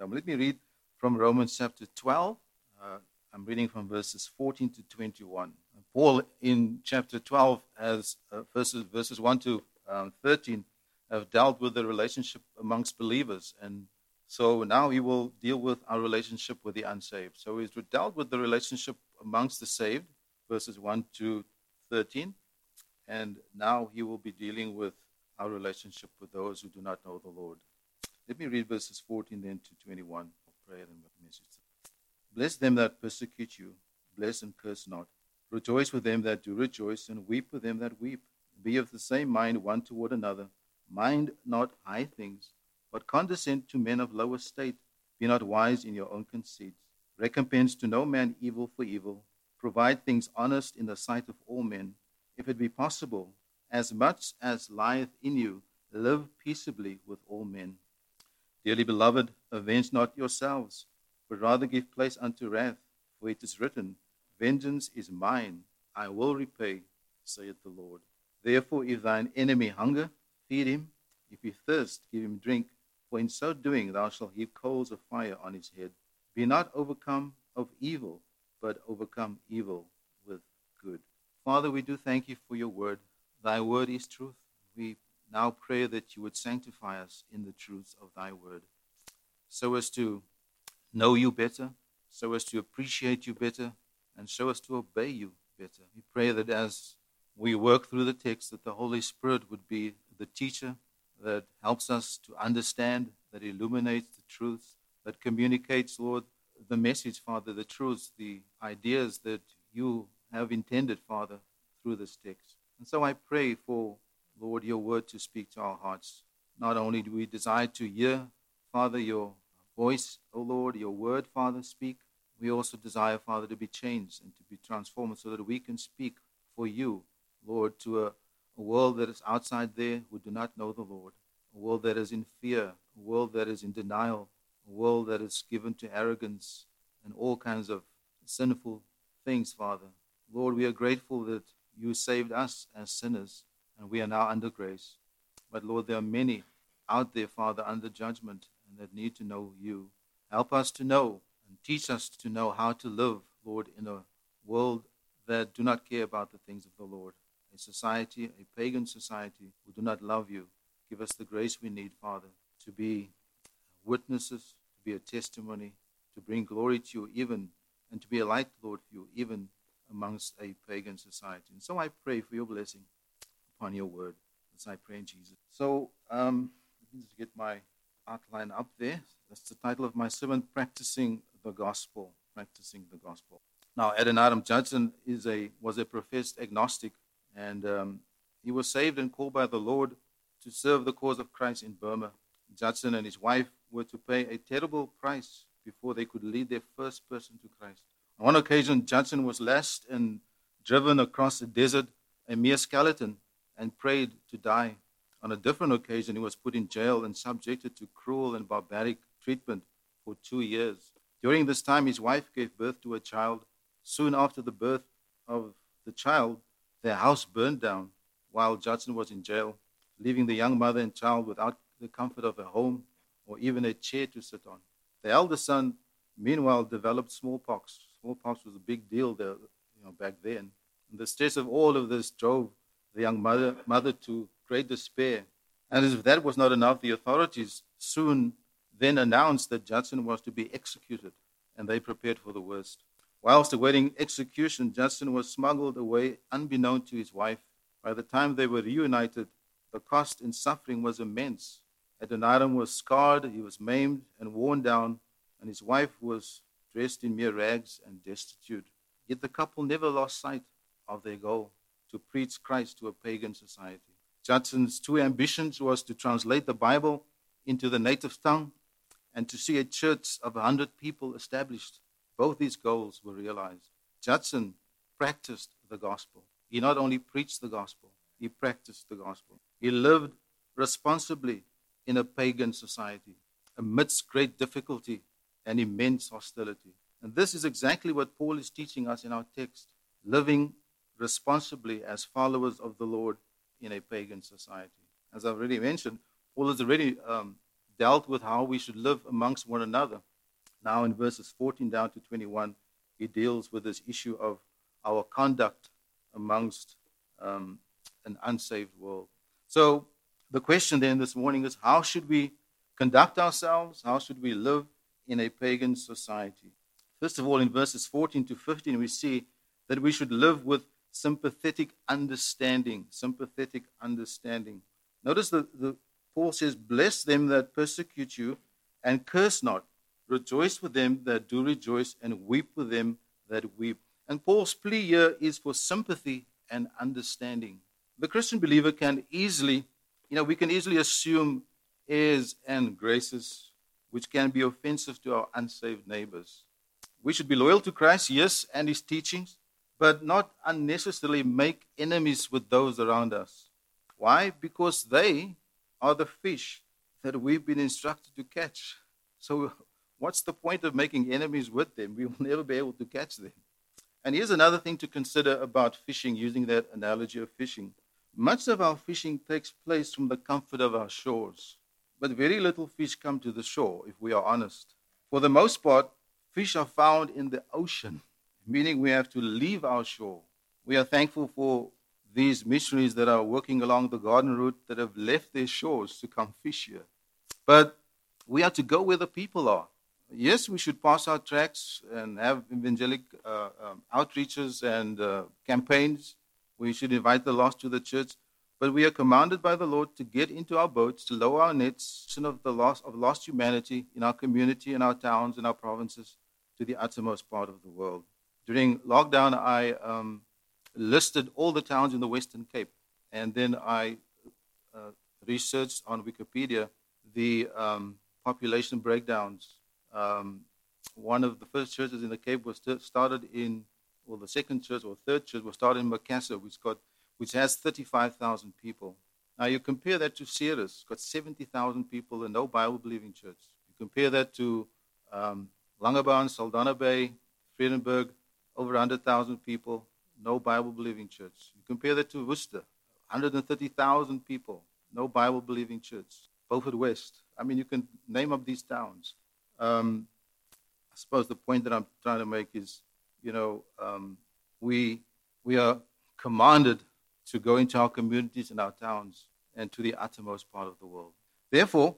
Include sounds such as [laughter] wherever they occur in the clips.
Let me read from Romans chapter 12. Uh, I'm reading from verses 14 to 21. Paul in chapter 12 has uh, verses, verses 1 to um, 13 have dealt with the relationship amongst believers. And so now he will deal with our relationship with the unsaved. So he's dealt with the relationship amongst the saved, verses 1 to 13. And now he will be dealing with our relationship with those who do not know the Lord. Let me read verses 14 then to 21 of prayer and message. Bless them that persecute you, bless and curse not. Rejoice with them that do rejoice, and weep with them that weep. Be of the same mind one toward another. Mind not high things, but condescend to men of low estate. Be not wise in your own conceits. Recompense to no man evil for evil. Provide things honest in the sight of all men. If it be possible, as much as lieth in you, live peaceably with all men. Dearly beloved, avenge not yourselves, but rather give place unto wrath, for it is written, Vengeance is mine, I will repay, saith the Lord. Therefore, if thine enemy hunger, feed him. If he thirst, give him drink. For in so doing, thou shalt heap coals of fire on his head. Be not overcome of evil, but overcome evil with good. Father, we do thank you for your word. Thy word is truth. We now pray that you would sanctify us in the truths of thy word, so as to know you better, so as to appreciate you better, and show us to obey you better. We pray that as we work through the text, that the Holy Spirit would be the teacher that helps us to understand, that illuminates the truths, that communicates, Lord, the message, Father, the truths, the ideas that you have intended, Father, through this text. And so I pray for, Lord, your word to speak to our hearts. Not only do we desire to hear, Father, your voice, O Lord, your word, Father, speak, we also desire, Father, to be changed and to be transformed so that we can speak for you, Lord, to a, a world that is outside there who do not know the Lord, a world that is in fear, a world that is in denial, a world that is given to arrogance and all kinds of sinful things, Father. Lord, we are grateful that you saved us as sinners and we are now under grace. But Lord, there are many out there, Father, under judgment and that need to know you. Help us to know and teach us to know how to live, Lord, in a world that do not care about the things of the Lord. A society, a pagan society, who do not love you. Give us the grace we need, Father, to be witnesses, to be a testimony, to bring glory to you, even, and to be a light, Lord, for you, even amongst a pagan society. And so I pray for your blessing upon your word, as I pray in Jesus. So, um, let me just get my outline up there. That's the title of my sermon, Practicing the Gospel. Practicing the Gospel. Now, Adoniram Judson is a, was a professed agnostic, and um, he was saved and called by the Lord to serve the cause of Christ in Burma. Judson and his wife were to pay a terrible price before they could lead their first person to Christ. On one occasion, Judson was lashed and driven across the desert, a mere skeleton, and prayed to die. On a different occasion, he was put in jail and subjected to cruel and barbaric treatment for two years. During this time, his wife gave birth to a child. Soon after the birth of the child, their house burned down while Judson was in jail, leaving the young mother and child without the comfort of a home or even a chair to sit on. The eldest son, meanwhile, developed smallpox. Smallpox was a big deal there, you know, back then. And the stress of all of this drove the young mother, mother to great despair. And as if that was not enough, the authorities soon then announced that Judson was to be executed, and they prepared for the worst. Whilst awaiting execution, Judson was smuggled away unbeknown to his wife. By the time they were reunited, the cost in suffering was immense. Adoniram was scarred, he was maimed and worn down, and his wife was dressed in mere rags and destitute. Yet the couple never lost sight of their goal to preach Christ to a pagan society. Judson's two ambitions was to translate the Bible into the native tongue and to see a church of 100 people established. Both these goals were realized. Judson practiced the gospel. He not only preached the gospel, he practiced the gospel. He lived responsibly in a pagan society amidst great difficulty and immense hostility. And this is exactly what Paul is teaching us in our text living responsibly as followers of the Lord in a pagan society. As I've already mentioned, Paul has already um, dealt with how we should live amongst one another. Now, in verses 14 down to 21, he deals with this issue of our conduct amongst um, an unsaved world. So, the question then this morning is how should we conduct ourselves? How should we live in a pagan society? First of all, in verses 14 to 15, we see that we should live with sympathetic understanding. Sympathetic understanding. Notice that the, Paul says, Bless them that persecute you, and curse not. Rejoice with them that do rejoice, and weep with them that weep. And Paul's plea here is for sympathy and understanding. The Christian believer can easily, you know, we can easily assume airs and graces which can be offensive to our unsaved neighbors. We should be loyal to Christ, yes, and his teachings, but not unnecessarily make enemies with those around us. Why? Because they are the fish that we've been instructed to catch. So, what's the point of making enemies with them? We will [laughs] never be able to catch them. And here's another thing to consider about fishing, using that analogy of fishing. Much of our fishing takes place from the comfort of our shores, but very little fish come to the shore, if we are honest. For the most part, fish are found in the ocean, meaning we have to leave our shore. We are thankful for these missionaries that are working along the garden route that have left their shores to come fish here. But we have to go where the people are. Yes, we should pass our tracts and have evangelic uh, um, outreaches and uh, campaigns. We should invite the lost to the church. But we are commanded by the Lord to get into our boats, to lower our nets of the lost of lost humanity in our community, in our towns, in our provinces, to the uttermost part of the world. During lockdown, I um, listed all the towns in the Western Cape, and then I uh, researched on Wikipedia the um, population breakdowns. Um, one of the first churches in the Cape was started in, well, the second church or third church was started in Macassar, which got, which has 35,000 people. Now you compare that to Ceres, got 70,000 people and no Bible-believing church. You compare that to um, Langebaan, Saldanha Bay, Vredenburg, over 100,000 people, no Bible-believing church. You compare that to Worcester, 130,000 people, no Bible-believing church. Beaufort West. I mean, you can name up these towns. Um, I suppose the point that I'm trying to make is, you know, um, we we are commanded to go into our communities and our towns and to the uttermost part of the world. Therefore,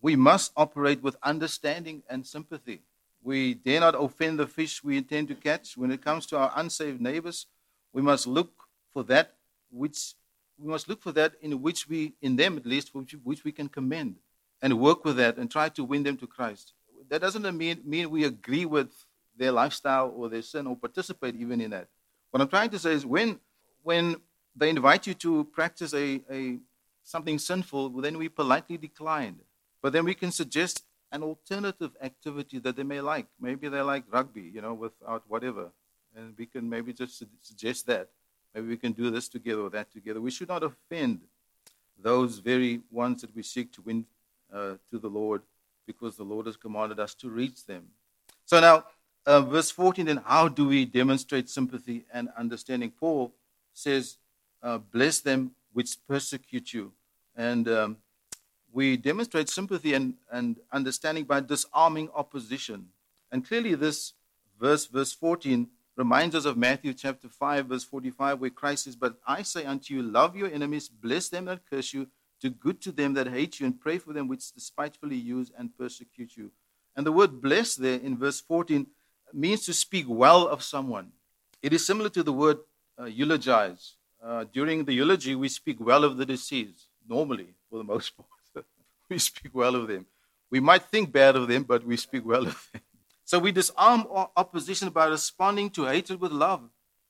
we must operate with understanding and sympathy. We dare not offend the fish we intend to catch. When it comes to our unsaved neighbors, we must look for that which we must look for that in which we, in them at least, which, which we can commend and work with that and try to win them to Christ. That doesn't mean, mean we agree with their lifestyle or their sin or participate even in that. What I'm trying to say is when, when they invite you to practice a, a, something sinful, then we politely decline. But then we can suggest an alternative activity that they may like. Maybe they like rugby, you know, without whatever. And we can maybe just suggest that. Maybe we can do this together or that together. We should not offend those very ones that we seek to win uh, to the Lord because the Lord has commanded us to reach them. So now, uh, verse 14, then, how do we demonstrate sympathy and understanding? Paul says, uh, Bless them which persecute you. And um, we demonstrate sympathy and, and understanding by disarming opposition. And clearly, this verse, verse 14, reminds us of Matthew chapter 5, verse 45, where Christ says, But I say unto you, love your enemies, bless them that curse you, do good to them that hate you, and pray for them which despitefully use and persecute you. And the word bless there in verse 14 means to speak well of someone. It is similar to the word uh, eulogize. Uh, during the eulogy, we speak well of the deceased, normally, for the most [laughs] part. [laughs] we speak well of them. We might think bad of them, but we speak well of them. So we disarm opposition by responding to hatred with love,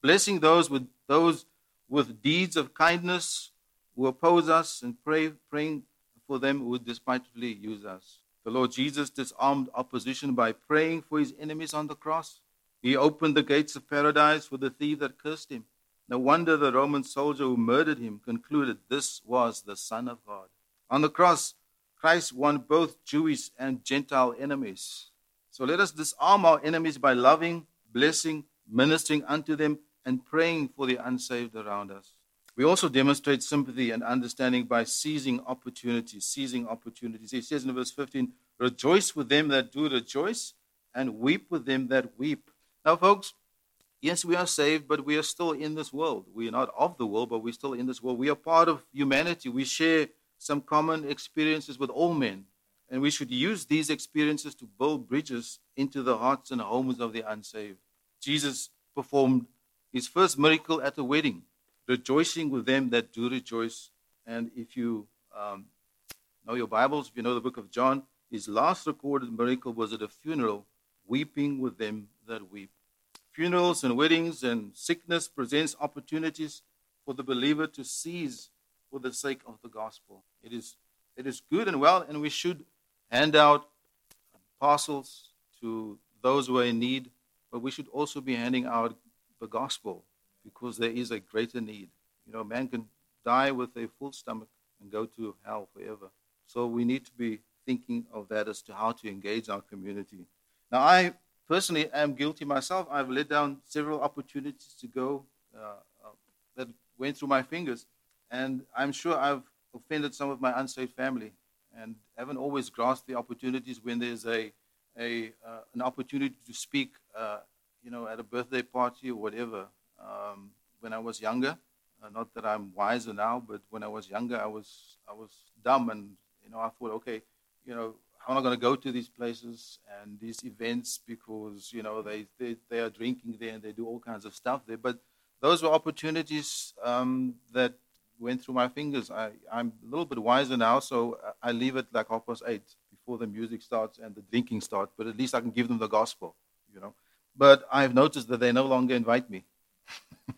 blessing those with those with deeds of kindness who oppose us, and pray, praying for them who despitefully use us. The Lord Jesus disarmed opposition by praying for his enemies on the cross. He opened the gates of paradise for the thief that cursed him. No wonder the Roman soldier who murdered him concluded this was the Son of God. On the cross, Christ won both Jewish and Gentile enemies. So let us disarm our enemies by loving, blessing, ministering unto them, and praying for the unsaved around us. We also demonstrate sympathy and understanding by seizing opportunities, seizing opportunities. He says in verse 15, Rejoice with them that do rejoice, and weep with them that weep. Now, folks, yes, we are saved, but we are still in this world. We are not of the world, but we're still in this world. We are part of humanity. We share some common experiences with all men. And we should use these experiences to build bridges into the hearts and homes of the unsaved. Jesus performed his first miracle at a wedding, rejoicing with them that do rejoice. And if you um, know your Bibles, if you know the book of John, his last recorded miracle was at a funeral, weeping with them that weep. Funerals and weddings and sickness presents opportunities for the believer to seize for the sake of the gospel. It is, it is good and well, and we should hand out parcels to those who are in need, but we should also be handing out the gospel because there is a greater need. You know, man can die with a full stomach and go to hell forever. So we need to be thinking of that as to how to engage our community. Now, I personally am guilty myself. I've let down several opportunities to go uh, uh, that went through my fingers, and I'm sure I've offended some of my unsaved family and haven't always grasped the opportunities when there's a, a uh, an opportunity to speak, uh, you know, at a birthday party or whatever. Um, when I was younger, uh, not that I'm wiser now, but when I was younger, I was I was dumb, and you know, I thought, okay, you know, I'm not going to go to these places and these events because you know they, they they are drinking there and they do all kinds of stuff there. But those were opportunities um, that went through my fingers. I, I'm a little bit wiser now, so I leave it like half past eight before the music starts and the drinking starts. But at least I can give them the gospel, you know. But I've noticed that they no longer invite me. [laughs]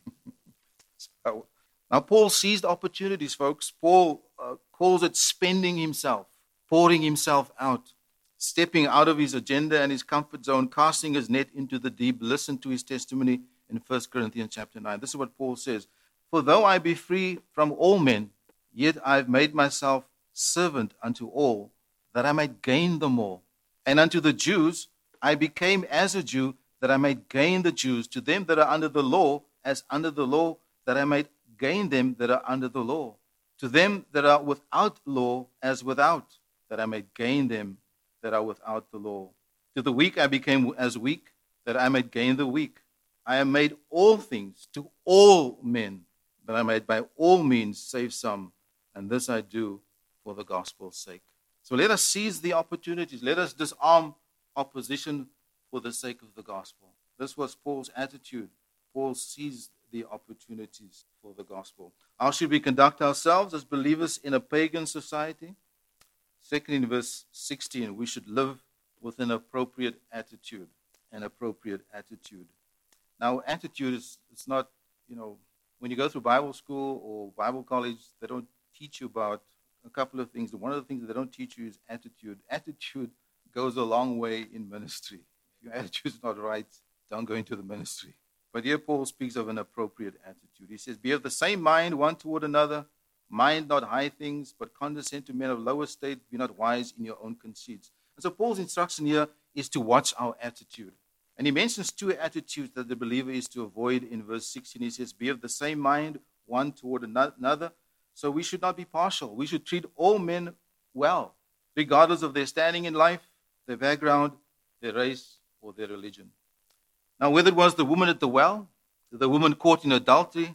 so, now Paul seized opportunities, folks. Paul uh, calls it spending himself, pouring himself out, stepping out of his agenda and his comfort zone, casting his net into the deep. Listen to his testimony in 1 Corinthians chapter 9. This is what Paul says. For though I be free from all men, yet I have made myself servant unto all, that I might gain them all. And unto the Jews I became as a Jew, that I might gain the Jews. To them that are under the law, as under the law, that I might gain them that are under the law. To them that are without law, as without, that I might gain them that are without the law. To the weak I became as weak, that I might gain the weak. I am made all things to all men that I might by all means save some, and this I do for the gospel's sake. So let us seize the opportunities. Let us disarm opposition for the sake of the gospel. This was Paul's attitude. Paul seized the opportunities for the gospel. How should we conduct ourselves as believers in a pagan society? Second, in verse 16, we should live with an appropriate attitude. An appropriate attitude. Now, attitude is it's not, you know, when you go through Bible school or Bible college, they don't teach you about a couple of things. One of the things they don't teach you is attitude. Attitude goes a long way in ministry. If your attitude is not right, don't go into the ministry. But here Paul speaks of an appropriate attitude. He says, Be of the same mind one toward another. Mind not high things, but condescend to men of lower state. Be not wise in your own conceits. And so Paul's instruction here is to watch our attitude. And he mentions two attitudes that the believer is to avoid in verse 16. He says, Be of the same mind one toward another. So we should not be partial. We should treat all men well, regardless of their standing in life, their background, their race, or their religion. Now, whether it was the woman at the well, the woman caught in adultery,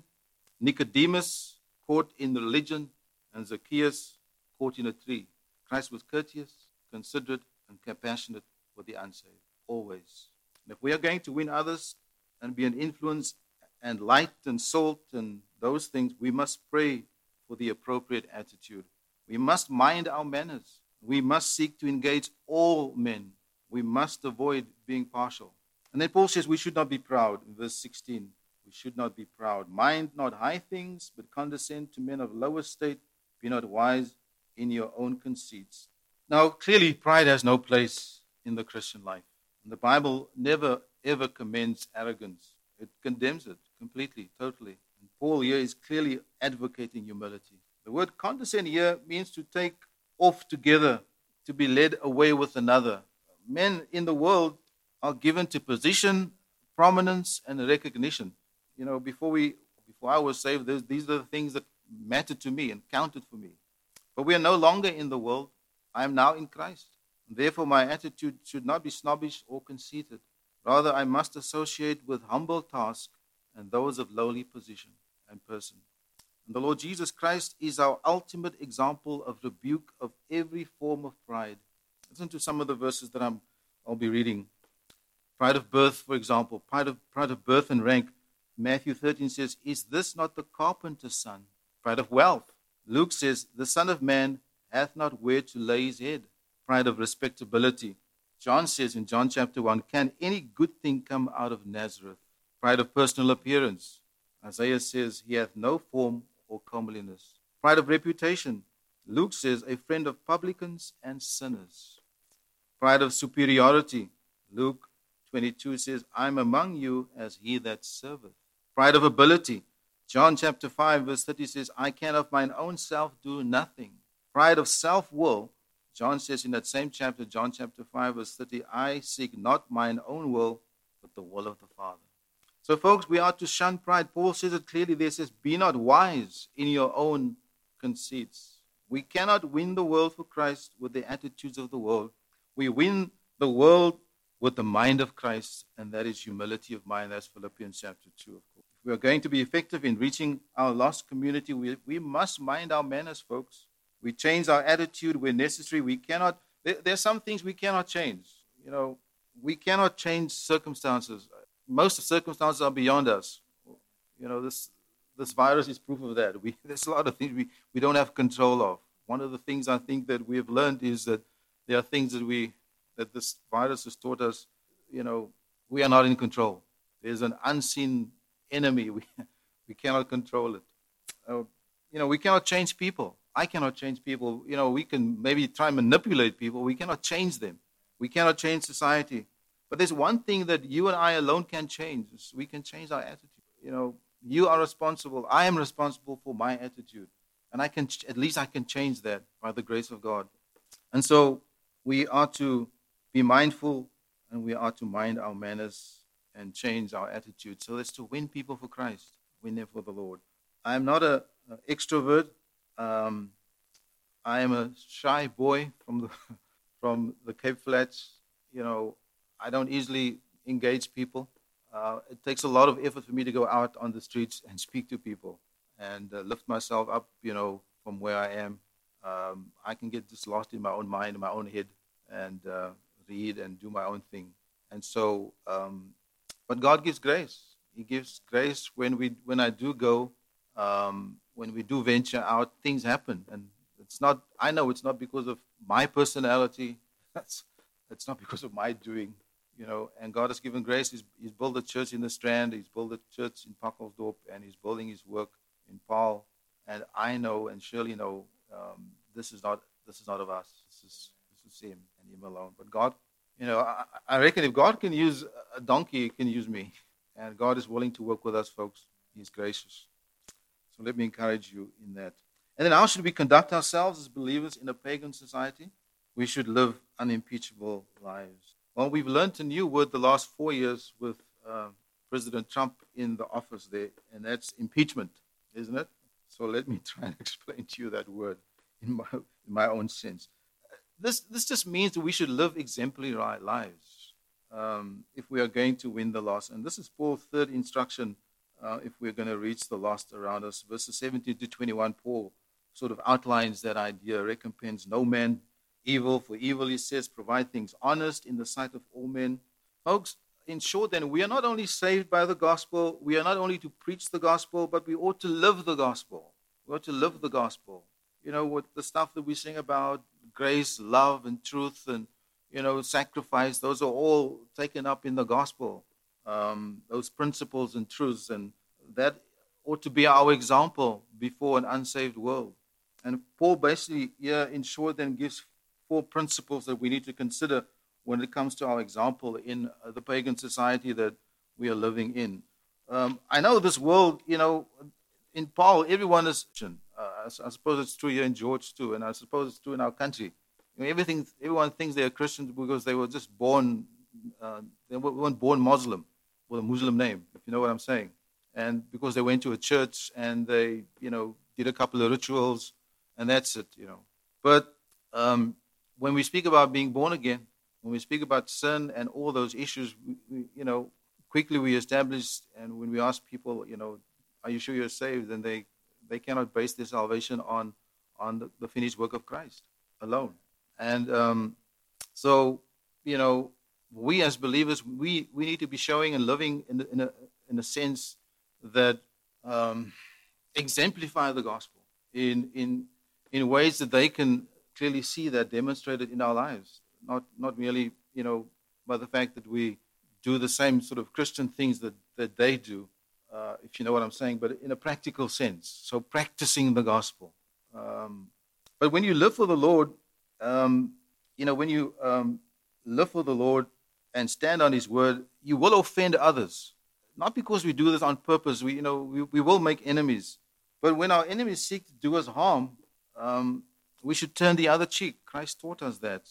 Nicodemus caught in religion, and Zacchaeus caught in a tree, Christ was courteous, considerate, and compassionate for the unsaved, always. And if we are going to win others and be an influence and light and salt and those things, we must pray for the appropriate attitude. We must mind our manners. We must seek to engage all men. We must avoid being partial. And then Paul says we should not be proud in verse 16. We should not be proud. Mind not high things, but condescend to men of low estate. Be not wise in your own conceits. Now, clearly, pride has no place in the Christian life. The Bible never, ever commends arrogance, it condemns it completely, totally. And Paul here is clearly advocating humility. The word condescend here means to take off together, to be led away with another. Men in the world are given to position, prominence, and recognition. You know, before we before I was saved, these are the things that mattered to me and counted for me. But we are no longer in the world. I am now in Christ. Therefore, my attitude should not be snobbish or conceited. Rather, I must associate with humble tasks and those of lowly position and person. And the Lord Jesus Christ is our ultimate example of rebuke of every form of pride. Listen to some of the verses that I'm, I'll be reading. Pride of birth, for example, pride of, pride of birth and rank. Matthew 13 says, Is this not the carpenter's son? Pride of wealth. Luke says, The Son of Man hath not where to lay his head. Pride of respectability. John says in John chapter 1, Can any good thing come out of Nazareth? Pride of personal appearance. Isaiah says, He hath no form or comeliness. Pride of reputation. Luke says, A friend of publicans and sinners. Pride of superiority. Luke 22 says, I'm among you as he that serveth. Pride of ability. John chapter 5, verse 30 says, I can of mine own self do nothing. Pride of self will. John says in that same chapter, John chapter 5, verse 30, I seek not mine own will, but the will of the Father. So, folks, we are to shun pride. Paul says it clearly there says, Be not wise in your own conceits. We cannot win the world for Christ with the attitudes of the world. We win the world with the mind of Christ, and that is humility of mind. That's Philippians chapter 2, of course. If we are going to be effective in reaching our lost community, we, we must mind our manners, folks. We change our attitude where necessary. We cannot, there, there are some things we cannot change. You know, we cannot change circumstances. Most of circumstances are beyond us. You know, this, this virus is proof of that. We, [laughs] there's a lot of things we, we don't have control of. One of the things I think that we have learned is that there are things that we that this virus has taught us, you know, we are not in control. There's an unseen enemy. [laughs] We, we cannot control it. Uh, you know, we cannot change people. I cannot change people. You know, we can maybe try and manipulate people. We cannot change them. We cannot change society. But there's one thing that you and I alone can change. We can change our attitude. You know, you are responsible. I am responsible for my attitude. And I can, at least I can change that by the grace of God. And so we are to be mindful and we are to mind our manners and change our attitude. So it's to win people for Christ, win them for the Lord. I am not an extrovert. Um, I am a shy boy from the [laughs] from the Cape Flats. You know, I don't easily engage people. Uh, it takes a lot of effort for me to go out on the streets and speak to people and uh, lift myself up. You know, from where I am, um, I can get just lost in my own mind, in my own head, and uh, read and do my own thing. And so, um, but God gives grace. He gives grace when we when I do go, um, when we do venture out, things happen, and it's not. I know it's not because of my personality. [laughs] That's it's not because of my doing, you know. And God has given grace. He's, he's built a church in the Strand. He's built a church in Pacaltsdorp, and He's building His work in Paarl. And I know, and surely know, um, this is not this is not of us. This is this is Him and Him alone. But God, you know, I, I reckon if God can use a donkey, He can use me. And God is willing to work with us, folks. He's gracious. So let me encourage you in that. And then how should we conduct ourselves as believers in a pagan society? We should live unimpeachable lives. Well, we've learned a new word the last four years with uh, President Trump in the office there, and that's impeachment, isn't it? So let me try and [laughs] explain to you that word in my, in my own sense this, this just means that we should live exemplary lives um, if we are going to win the lost. And this is Paul's third instruction uh, if we're going to reach the lost around us. Verses 17 to 21, Paul sort of outlines that idea recompense no man evil for evil, he says, provide things honest in the sight of all men. Folks, in short, then, we are not only saved by the gospel, we are not only to preach the gospel, but we ought to live the gospel. We ought to live the gospel. You know, what the stuff that we sing about, grace, love, and truth, and you know, sacrifice. Those are all taken up in the gospel. Um, those principles and truths, and that ought to be our example before an unsaved world. And Paul basically, yeah, in short, then gives four principles that we need to consider when it comes to our example in the pagan society that we are living in. Um, I know this world, you know, in Paul, everyone is uh, I suppose it's true here in George too, and I suppose it's true in our country. I mean, everything, everyone thinks they are Christians because they were just born, uh, they weren't born Muslim with a Muslim name, if you know what I'm saying. and because they went to a church and they, you know, did a couple of rituals, and that's it, you know. But um, when we speak about being born again, when we speak about sin and all those issues, we, we, you know, quickly we establish, and when we ask people, you know, are you sure you're saved? Then they, they cannot base their salvation on, on the, the finished work of Christ alone. And um, so, you know, we as believers, we, we need to be showing and living in, the, in, a, in a sense that um, exemplify the gospel in, in, in ways that they can clearly see that demonstrated in our lives, not, not merely, you know, by the fact that we do the same sort of Christian things that, that they do, uh, if you know what I'm saying, but in a practical sense. So practicing the gospel. Um, but when you live for the Lord, um, you know, when you um, live for the Lord and stand on His word, you will offend others. Not because we do this on purpose. We, you know, we, we will make enemies. But when our enemies seek to do us harm, um, we should turn the other cheek. Christ taught us that.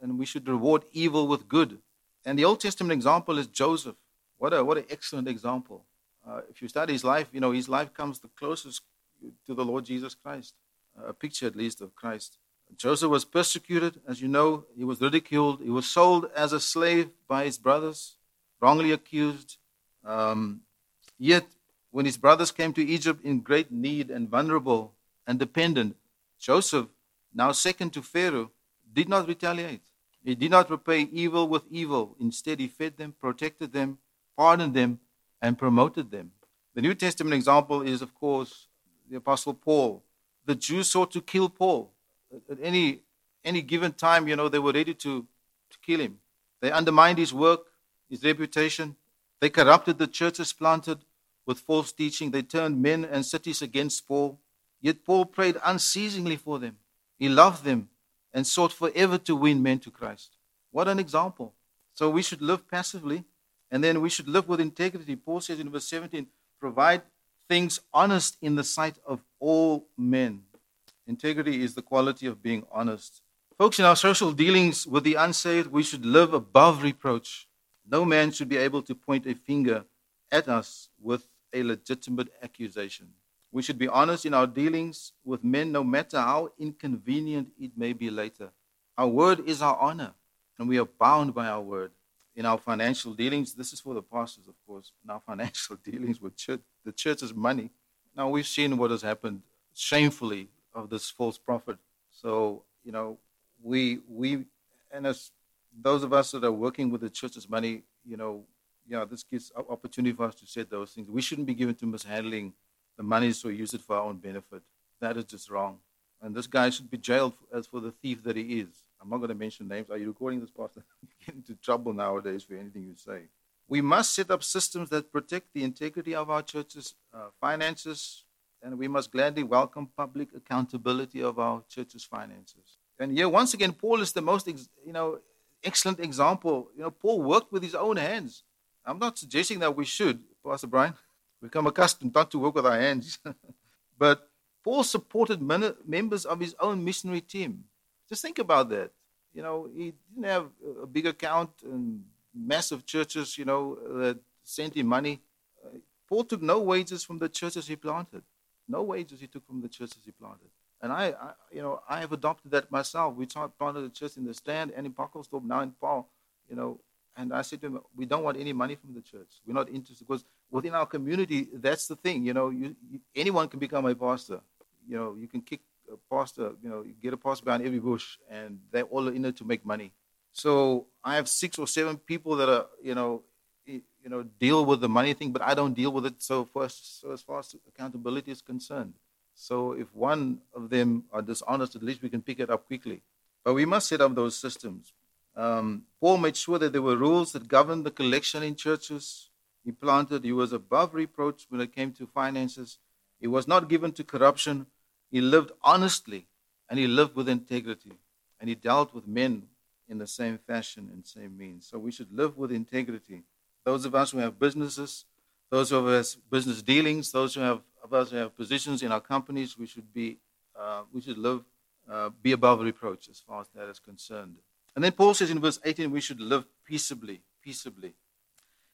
And we should reward evil with good. And the Old Testament example is Joseph. What a what an excellent example. Uh, if you study his life, you know his life comes the closest to the Lord Jesus Christ, uh, a picture at least of Christ. Joseph was persecuted, as you know. He was ridiculed. He was sold as a slave by his brothers, wrongly accused. Um, yet, when his brothers came to Egypt in great need and vulnerable and dependent, Joseph, now second to Pharaoh, did not retaliate. He did not repay evil with evil. Instead, he fed them, protected them, pardoned them, and promoted them. The New Testament example is, of course, the Apostle Paul. The Jews sought to kill Paul at any any given time, you know, they were ready to, to kill him. They undermined his work, his reputation. They corrupted the churches planted with false teaching. They turned men and cities against Paul. Yet Paul prayed unceasingly for them. He loved them and sought forever to win men to Christ. What an example. So we should live passively and then we should live with integrity. Paul says in verse 17, provide things honest in the sight of all men. Integrity is the quality of being honest. Folks, in our social dealings with the unsaved, we should live above reproach. No man should be able to point a finger at us with a legitimate accusation. We should be honest in our dealings with men, no matter how inconvenient it may be later. Our word is our honor, and we are bound by our word. In our financial dealings, this is for the pastors, of course, in our [laughs] financial dealings with church, the church's money. Now, we've seen what has happened shamefully of this false prophet. So, you know, we we and as those of us that are working with the church's money, you know, yeah, this gives opportunity for us to say those things. We shouldn't be given to mishandling the money so we use it for our own benefit. That is just wrong. And this guy should be jailed as for the thief that he is. I'm not going to mention names. Are you recording this, Pastor? [laughs] get into trouble nowadays for anything you say. We must set up systems that protect the integrity of our church's uh, finances, and we must gladly welcome public accountability of our church's finances. And here, once again, Paul is the most, you know, excellent example. You know, Paul worked with his own hands. I'm not suggesting that we should, Pastor Brian. Become accustomed not to work with our hands. [laughs] but Paul supported members of his own missionary team. Just think about that. You know, he didn't have a big account and massive churches, you know, that sent him money. Paul took no wages from the churches he planted. No wages he took from the churches he planted. And I, I you know, I have adopted that myself. We planted a church in the Strand and in Pacaltsdorp, now in Paarl, you know, and I said to him, we don't want any money from the church. We're not interested because within our community, that's the thing. You know, you, you, anyone can become a pastor. You know, you can kick a pastor. You know, you get a pastor behind every bush, and they're all in it to make money. So I have six or seven people that are, you know, you know, deal with the money thing, but I don't deal with it. So, first, so as far as accountability is concerned, so if one of them are dishonest, at least we can pick it up quickly. But we must set up those systems. Um, Paul made sure that there were rules that governed the collection in churches. He planted, he was above reproach when it came to finances. He was not given to corruption. He lived honestly and he lived with integrity. And he dealt with men in the same fashion and same means. So we should live with integrity. Those of us who have businesses, those of us business dealings, those who have of us who have positions in our companies, we should be uh, we should live uh, be above reproach as far as that is concerned. And then Paul says in verse 18, we should live peaceably, peaceably.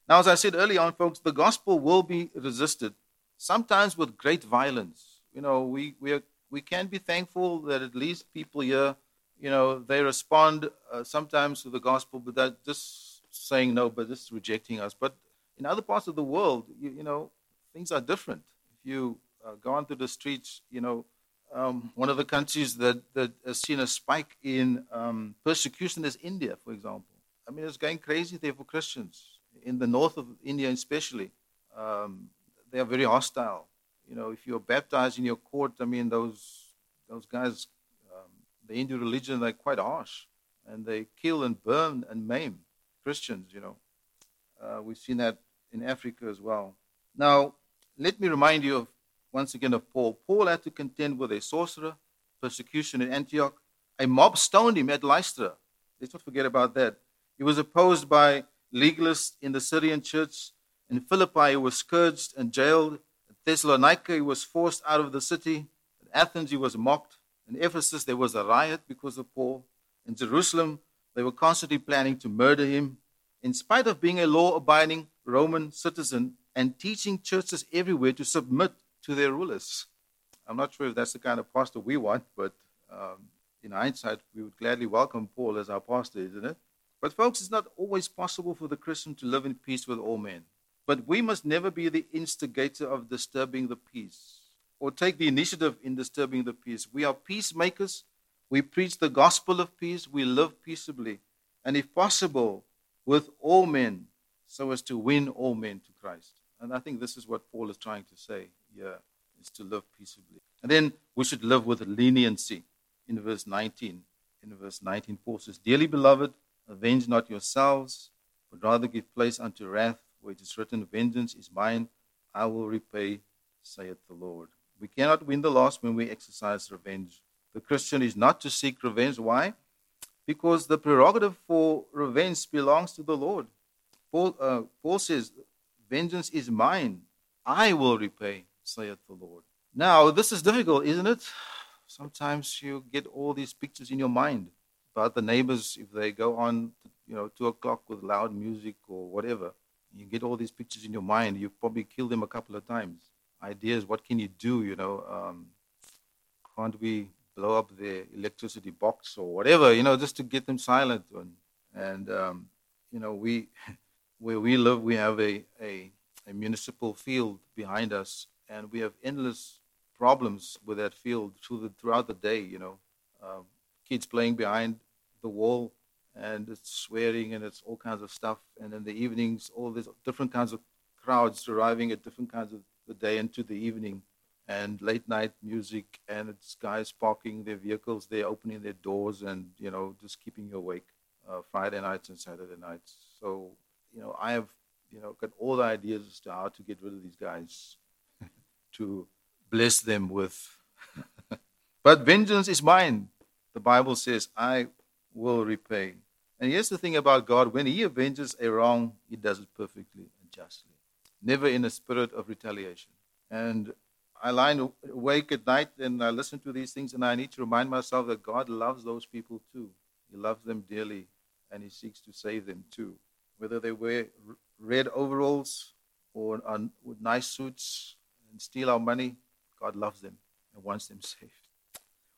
Now, as I said earlier on, folks, the gospel will be resisted, sometimes with great violence. You know, we, we, are, we can be thankful that at least people here, you know, they respond uh, sometimes to the gospel, but that just saying no, but just rejecting us. But in other parts of the world, you, you know, things are different. If you uh, go onto the streets, you know, um, one of the countries that, that has seen a spike in um, persecution is India, for example. I mean, it's going crazy there for Christians in the north of India, especially. Um, they are very hostile. You know, if you're baptized in your court, I mean, those those guys, um, the Hindu religion, they're quite harsh, and they kill and burn and maim Christians. You know, uh, we've seen that in Africa as well. Now, let me remind you of once again of Paul. Paul had to contend with a sorcerer, persecution in Antioch. A mob stoned him at Lystra. Let's not forget about that. He was opposed by legalists in the Syrian church. In Philippi, he was scourged and jailed. At Thessalonica, he was forced out of the city. At Athens, he was mocked. In Ephesus, there was a riot because of Paul. In Jerusalem, they were constantly planning to murder him. In spite of being a law abiding Roman citizen and teaching churches everywhere to submit to their rulers. I'm not sure if that's the kind of pastor we want, but um, in hindsight, we would gladly welcome Paul as our pastor, isn't it? But, folks, it's not always possible for the Christian to live in peace with all men. But we must never be the instigator of disturbing the peace or take the initiative in disturbing the peace. We are peacemakers. We preach the gospel of peace. We live peaceably. And if possible, with all men, so as to win all men to Christ. And I think this is what Paul is trying to say here is to live peaceably. And then we should live with leniency in verse 19. In verse 19, Paul says, Dearly beloved, Avenge not yourselves, but rather give place unto wrath, for it is written, Vengeance is mine, I will repay, saith the Lord. We cannot win the lost when we exercise revenge. The Christian is not to seek revenge. Why? Because the prerogative for revenge belongs to the Lord. Paul, uh, Paul says, Vengeance is mine, I will repay, saith the Lord. Now, this is difficult, isn't it? Sometimes you get all these pictures in your mind about the neighbors if they go on, you know, two o'clock with loud music or whatever. You get all these pictures in your mind. You probably kill them a couple of times. Ideas, what can you do? You know, um, can't we blow up their electricity box or whatever? You know, just to get them silent. And, and um, you know, we [laughs] where we live, we have a, a a municipal field behind us, and we have endless problems with that field through the, throughout the day. You know, um, kids playing behind the wall and it's swearing and it's all kinds of stuff. And in the evenings, all these different kinds of crowds arriving at different kinds of the day into the evening and late night music and it's guys parking their vehicles there, opening their doors and, you know, just keeping you awake uh, Friday nights and Saturday nights. So, you know, I have, you know, got all the ideas as to how to get rid of these guys, [laughs] to bless them with. [laughs] but vengeance is mine the Bible says, I will repay. And here's the thing about God when He avenges a wrong, He does it perfectly and justly, never in a spirit of retaliation. And I lie awake at night and I listen to these things, and I need to remind myself that God loves those people too. He loves them dearly, and He seeks to save them too. Whether they wear red overalls or with nice suits and steal our money, God loves them and wants them saved.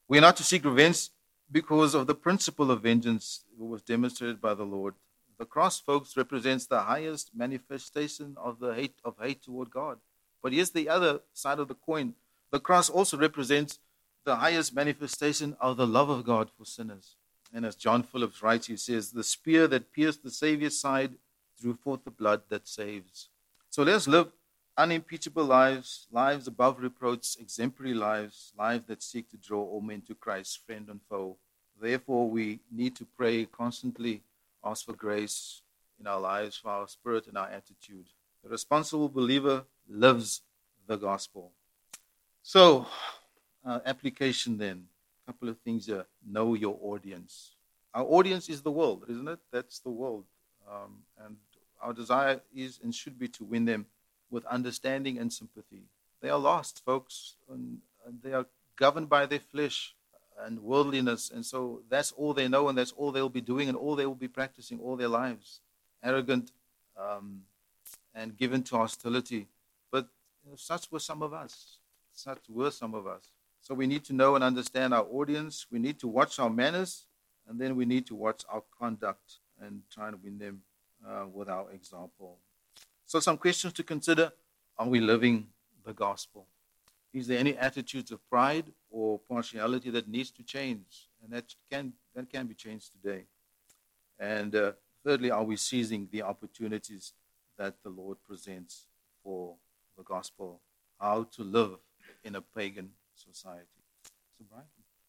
We are not to seek revenge because of the principle of vengeance that was demonstrated by the Lord. The cross, folks, represents the highest manifestation of the hate of hate toward God. But here's the other side of the coin. The cross also represents the highest manifestation of the love of God for sinners. And as John Phillips writes, he says, The spear that pierced the Savior's side drew forth the blood that saves. So let's live unimpeachable lives, lives above reproach, exemplary lives, lives that seek to draw all men to Christ, friend and foe. Therefore, we need to pray constantly, ask for grace in our lives, for our spirit and our attitude. The responsible believer lives the gospel. So, uh, application then. A couple of things here. Know your audience. Our audience is the world, isn't it? That's the world. Um, and our desire is and should be to win them with understanding and sympathy. They are lost, folks, and, and they are governed by their flesh and worldliness, and so that's all they know, and that's all they'll be doing, and all they will be practicing all their lives. Arrogant, um, and given to hostility. Such were some of us. Such were some of us. So we need to know and understand our audience. We need to watch our manners, and then we need to watch our conduct and try to win them uh, with our example. So, some questions to consider Are we living the gospel? Is there any attitudes of pride or partiality that needs to change? And that can, that can be changed today. And uh, thirdly, are we seizing the opportunities that the Lord presents for the gospel? How to live in a pagan society. So, Brian?